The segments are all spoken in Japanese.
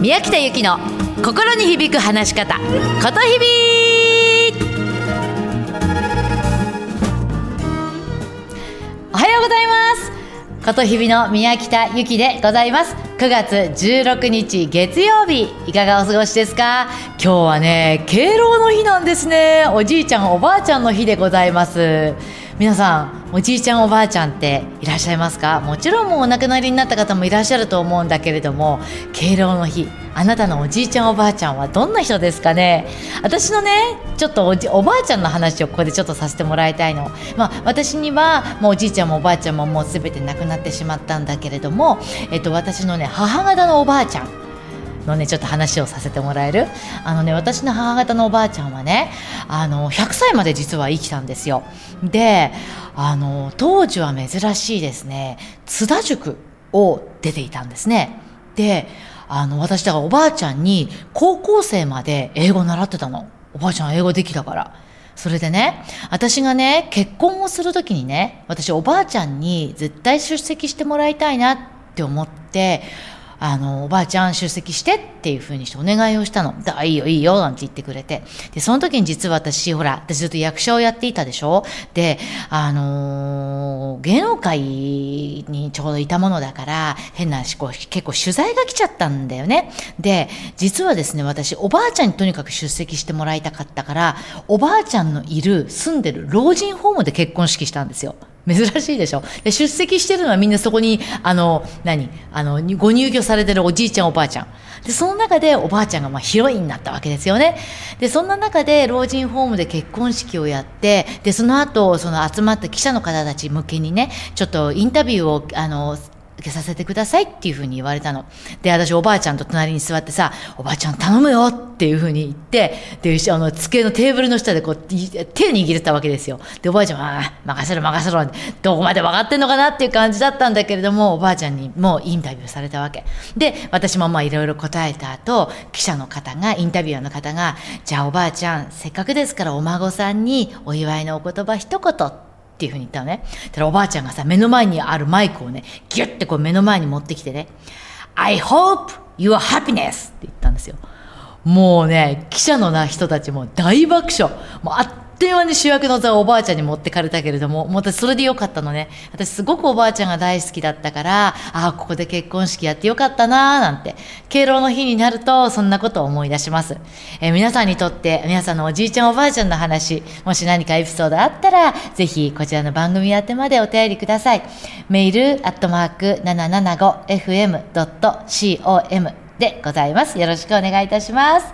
宮北由紀の心に響く話し方ことひびおはようございます。ことひびの宮北由紀でございます。9月16日月曜日いかがお過ごしですか？今日はね敬老の日なんですね。おじいちゃんおばあちゃんの日でございます。皆さんおじいちゃんおばあちゃんっていらっしゃいますか？もちろんもうお亡くなりになった方もいらっしゃると思うんだけれども敬老の日あなたのおじいちゃんおばあちゃんはどんな人ですかね？私のねちょっとおじおばあちゃんの話をここでちょっとさせてもらいたいの、まあ、私にはもうおじいちゃんもおばあちゃんももう全て亡くなってしまったんだけれども、えっと、私のね母方のおばあちゃん。のねちょっと話をさせてもらえる？あのね私の母方のおばあちゃんはねあの100歳まで実は生きたんですよ。であの当時は珍しいですね津田塾を出ていたんですね。であの私だからおばあちゃんに高校生まで英語習ってたの。おばあちゃん英語できたから。それでね、私がね、結婚をするときにね、私おばあちゃんに絶対出席してもらいたいなって思って、あの、おばあちゃん出席してっていうふうにしてお願いをしたの。だいいよいいよなんて言ってくれて。で、その時に実は私、ほら、私ずっと役者をやっていたでしょ？で、あのー、芸能界にちょうどいたものだから、変な話、こう、結構取材が来ちゃったんだよね。で、実はですね、私、おばあちゃんにとにかく出席してもらいたかったから、おばあちゃんのいる、住んでる老人ホームで結婚式したんですよ。珍しいでしょ。で出席してるのはみんなそこにあの何？あのご入居されてるおじいちゃんおばあちゃん。でその中でおばあちゃんがまあヒロインになったわけですよね。でそんな中で老人ホームで結婚式をやってでその後その集まった記者の方たち向けにねちょっとインタビューをあの受けさせてくださいっていうふうに言われたの。で、私おばあちゃんと隣に座ってさ、おばあちゃん頼むよっていうふうに言って、で、あの、机のテーブルの下でこう、手握ってたわけですよ。で、おばあちゃんは、あ任せろ任せろどこまで分かってんのかなっていう感じだったんだけれども、おばあちゃんにもうインタビューされたわけ。で、私もまあいろいろ答えた後、記者の方が、インタビュアーの方が、じゃあおばあちゃん、せっかくですからお孫さんにお祝いのお言葉一言ってていうふうに言ったのね。たらおばあちゃんがさ、目の前にあるマイクをね、ギュッてこう目の前に持ってきてね、I hope your happiness って言ったんですよ。もうね、記者のな人たちも大爆笑。もうあっという間に主役の座をおばあちゃんに持ってかれたけれども、もう私それでよかったのね。私すごくおばあちゃんが大好きだったから、ああ、ここで結婚式やってよかったなーなんて、敬老の日になるとそんなことを思い出します。えー、皆さんにとって、皆さんのおじいちゃんおばあちゃんの話、もし何かエピソードあったら、ぜひこちらの番組宛てまでお便りください。メール、アットマーク 775fm.com でございます。よろしくお願いいたします。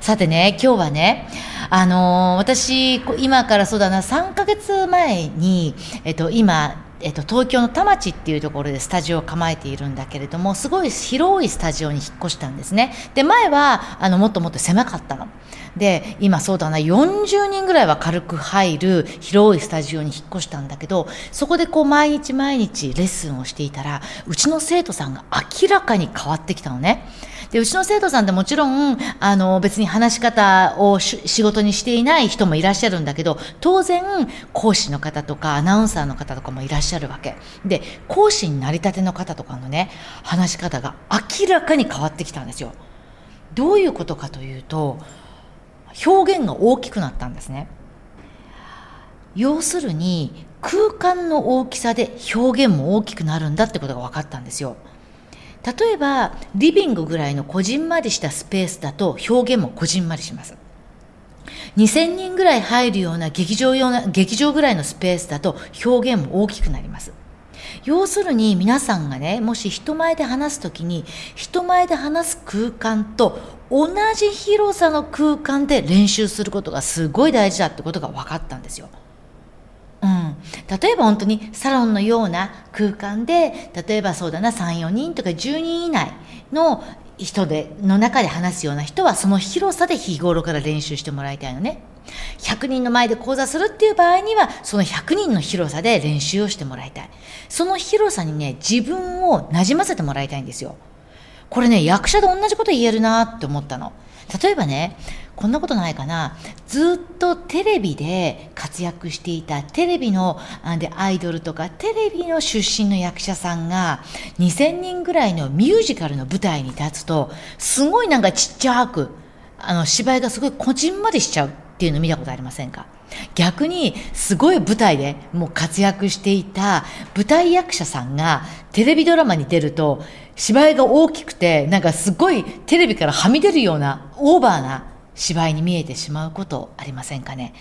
さてね、今日はね、あの、私、今からそうだな、3ヶ月前に、えっと、今、えっと、東京の田町っていうところでスタジオを構えているんだけれどもすごい広いスタジオに引っ越したんですね。で前はあのもっともっと狭かったの。で今そうだな40人ぐらいは軽く入る広いスタジオに引っ越したんだけどそこでこう毎日毎日レッスンをしていたらうちの生徒さんが明らかに変わってきたのね。で、うちの生徒さんってもちろん、あの、別に話し方を仕事にしていない人もいらっしゃるんだけど、当然、講師の方とかアナウンサーの方とかもいらっしゃるわけ。で、講師になりたての方とかのね、話し方が明らかに変わってきたんですよ。どういうことかというと、表現が大きくなったんですね。要するに空間の大きさで表現も大きくなるんだってことが分かったんですよ。例えばリビングぐらいのこじんまりしたスペースだと表現もこじんまりします。2000人ぐらい入るような劇場用な劇場ぐらいのスペースだと表現も大きくなります。要するに皆さんがねもし人前で話す時に人前で話す空間と同じ広さの空間で練習することがすごい大事だってことが分かったんですよ、例えば本当にサロンのような空間で例えばそうだな34人とか10人以内の人での中で話すような人はその広さで日頃から練習してもらいたいのね。100人の前で講座するっていう場合にはその100人の広さで練習をしてもらいたい。その広さにね自分をなじませてもらいたいんですよ。これね役者で同じこと言えるなって思ったの。例えばねこんなことないかな。ずっとテレビで活躍していたテレビのでアイドルとかテレビの出身の役者さんが2000人ぐらいのミュージカルの舞台に立つとすごいなんかちっちゃくあの芝居がすごいこじんまりしちゃうっていうの見たことありませんか？逆にすごい舞台でもう活躍していた舞台役者さんがテレビドラマに出ると芝居が大きくてなんかすごいテレビからはみ出るようなオーバーな芝居に見えてしまうことありませんかね？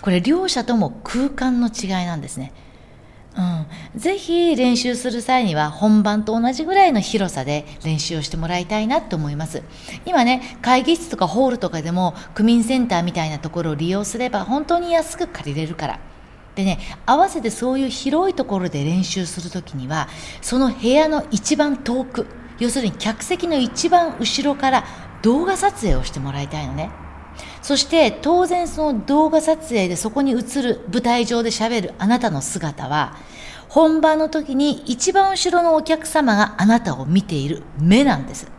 これ両者とも空間の違いなんですね。うん、ぜひ練習する際には本番と同じぐらいの広さで練習をしてもらいたいなと思います。今ね、会議室とかホールとかでも区民センターみたいなところを利用すれば本当に安く借りれるから。でね、合わせてそういう広いところで練習するときには、その部屋の一番遠く、要するに客席の一番後ろから動画撮影をしてもらいたいのね。そして当然その動画撮影でそこに映る舞台上で喋るあなたの姿は本番の時に一番後ろのお客様があなたを見ている目なんです。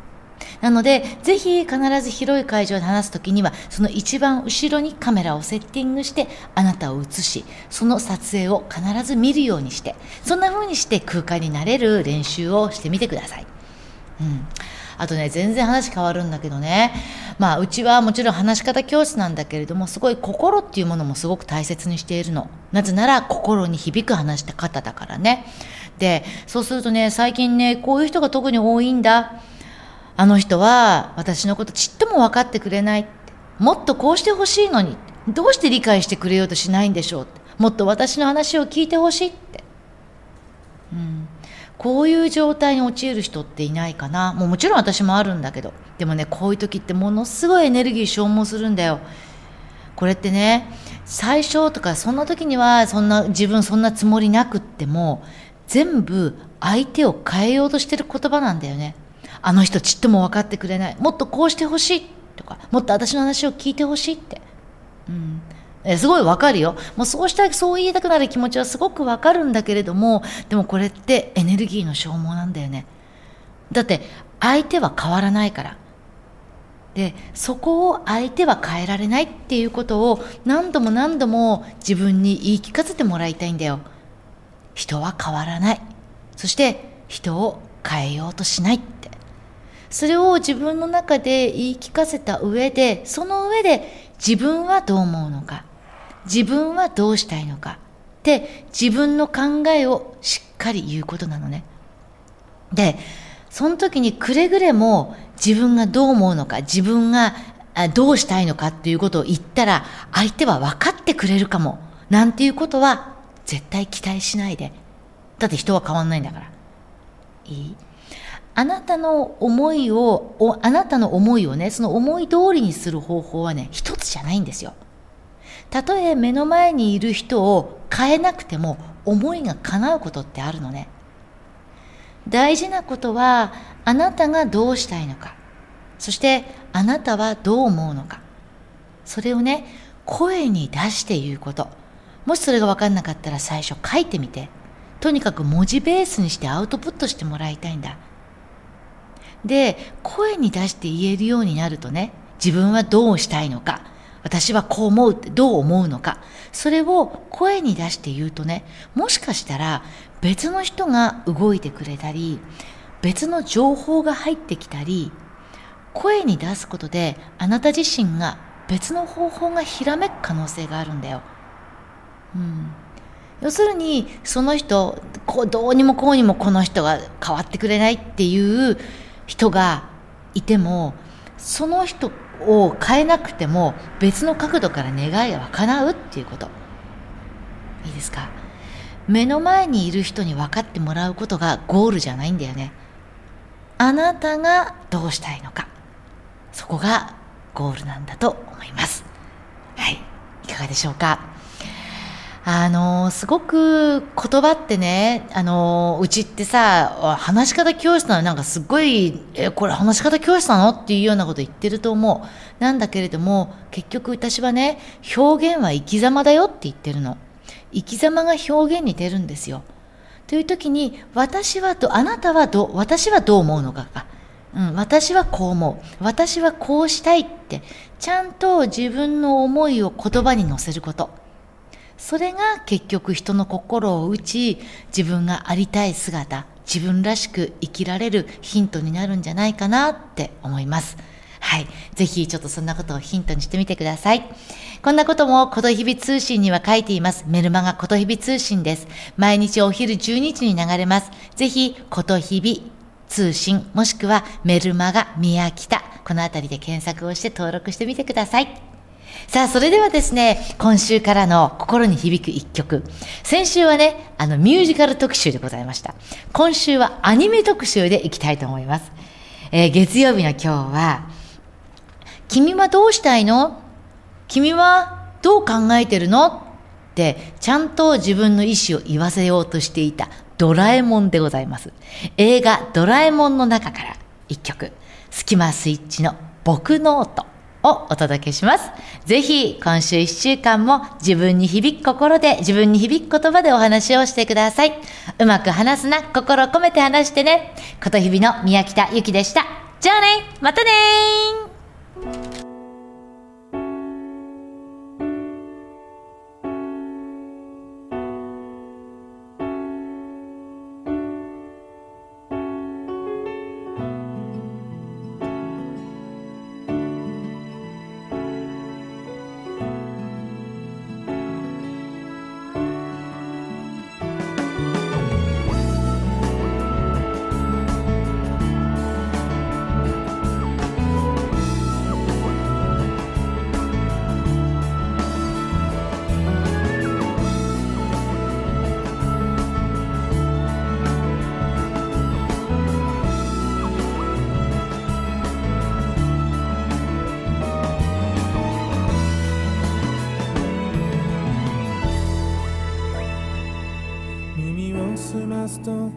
なので、ぜひ必ず広い会場で話すときには、その一番後ろにカメラをセッティングして、あなたを映し、その撮影を必ず見るようにして、そんな風にして空間になれる練習をしてみてください。うん。あとね、全然話変わるんだけどね。まあ、うちはもちろん話し方教室なんだけれども、すごい心っていうものもすごく大切にしているの。なぜなら、心に響く話した方だからね。で、そうするとね、最近ね、こういう人が特に多いんだ。あの人は私のことちっとも分かってくれない。もっとこうしてほしいのに。どうして理解してくれようとしないんでしょう。もっと私の話を聞いてほしいって。こういう状態に陥る人っていないかな。もうもちろん私もあるんだけど。でもねこういう時ってものすごいエネルギー消耗するんだよ。これってね最初とかそんな時にはそんな自分そんなつもりなくっても全部相手を変えようとしてる言葉なんだよね。あの人ちっとも分かってくれない。もっとこうしてほしいとかもっと私の話を聞いてほしいって。うん。えすごいわかるよ。もうそうしたい、そう言いたくなる気持ちはすごくわかるんだけれども、でもこれってエネルギーの消耗なんだよね。だって相手は変わらないから。で、そこを相手は変えられないっていうことを何度も何度も自分に言い聞かせてもらいたいんだよ。人は変わらない。そして人を変えようとしないって。それを自分の中で言い聞かせた上で、その上で自分はどう思うのか。自分はどうしたいのかって自分の考えをしっかり言うことなのね。で、その時にくれぐれも自分がどう思うのか、自分がどうしたいのかっていうことを言ったら相手は分かってくれるかも。なんていうことは絶対期待しないで。だって人は変わんないんだから。いい？あなたの思いを、あなたの思いをね、その思い通りにする方法はね、一つじゃないんですよ。たとえ目の前にいる人を変えなくても思いが叶うことってあるのね。大事なことはあなたがどうしたいのか。そしてあなたはどう思うのか。それをね、声に出して言うこと。もしそれが分かんなかったら最初書いてみて。とにかく文字ベースにしてアウトプットしてもらいたいんだ。で、声に出して言えるようになるとね、自分はどうしたいのか。私はこう思うってどう思うのか。それを声に出して言うとね、もしかしたら別の人が動いてくれたり、別の情報が入ってきたり、声に出すことであなた自身が別の方法がひらめく可能性があるんだよ。うん。要するに、その人、こうどうにもこうにもこの人が変わってくれないっていう人がいても、その人を変えなくても別の角度から願いが叶うっていうこと。いいですか？目の前にいる人に分かってもらうことがゴールじゃないんだよね。あなたがどうしたいのか。そこがゴールなんだと思います。はい。いかがでしょうか？あのすごく言葉ってね、あのうちってさ、話し方教室なのなんかすごい、え、これ話し方教室なのっていうようなこと言ってると思う。なんだけれども、結局私はね、表現は生き様だよって言ってるの。生き様が表現に出るんですよ。という時に、私はど、あなたはど、私はどう思うのかか。うん、私はこう思う。私はこうしたいって、ちゃんと自分の思いを言葉に乗せること。それが結局人の心を打ち、自分がありたい姿、自分らしく生きられるヒントになるんじゃないかなって思います。はい。ぜひちょっとそんなことをヒントにしてみてください。こんなこともことひび通信には書いています。メルマガことひび通信です。毎日お昼12時に流れます。ぜひ、ことひび通信、もしくはメルマガ宮北、このあたりで検索をして登録してみてください。さあ、それではですね、今週からの心に響く一曲。先週はね、あのミュージカル特集でございました。今週はアニメ特集でいきたいと思います。えー、月曜日の今日は、君はどうしたいの？君はどう考えてるの？って、ちゃんと自分の意思を言わせようとしていたドラえもんでございます。映画ドラえもんの中から一曲、スキマスイッチの僕ノートをお届けします。ぜひ今週一週間も自分に響く心で自分に響く言葉でお話をしてください。うまく話すな、心を込めて話してね。ことひびの宮北ゆきでした。じゃあねまたね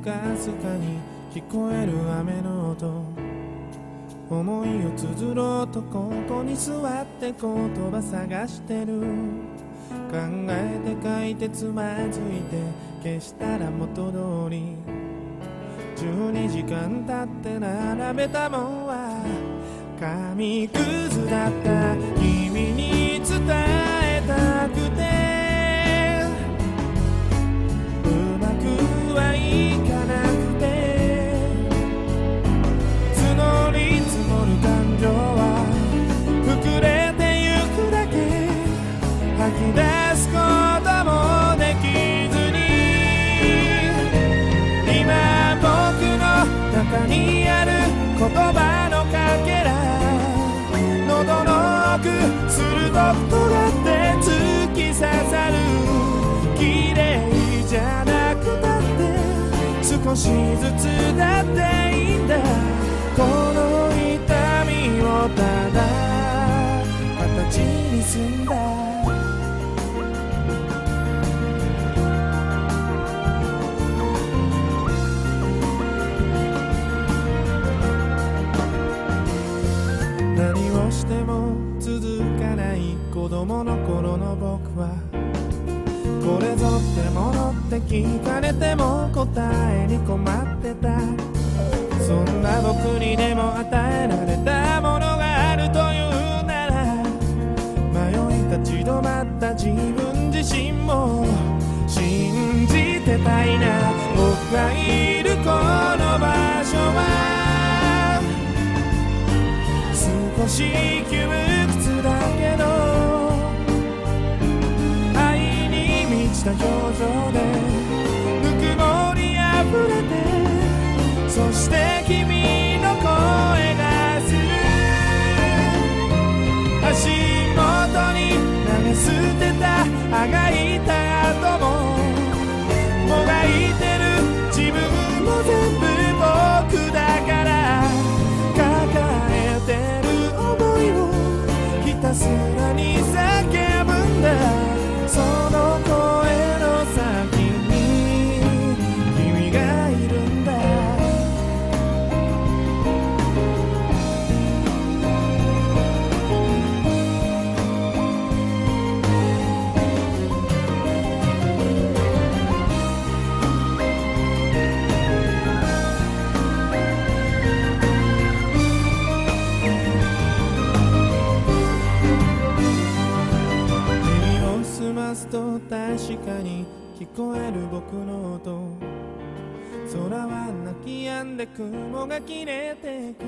かすかに聞こえる雨の音。思いを綴ろうとここに座って言葉探してる。考えて書いてつまずいて消したら元通り。12時間経って並べたもんは。紙くずだった。君に伝えたくて。言葉のかけら喉の奥鋭く尖って突き刺さる綺麗じゃなくたって少しずつだっていいんだこの痛みをただ形にすんだ供の頃の僕はこれぞってものって聞かれても答えに困ってた。そんな僕にでも与えられたものがあるというなら迷い立ち止まった自分自身も信じてたいな。僕がいるこの場所は。少し窮屈した表情でぬくもりあふれてそして君の声がする。足元に投げ捨てたあがいた雲が切れてく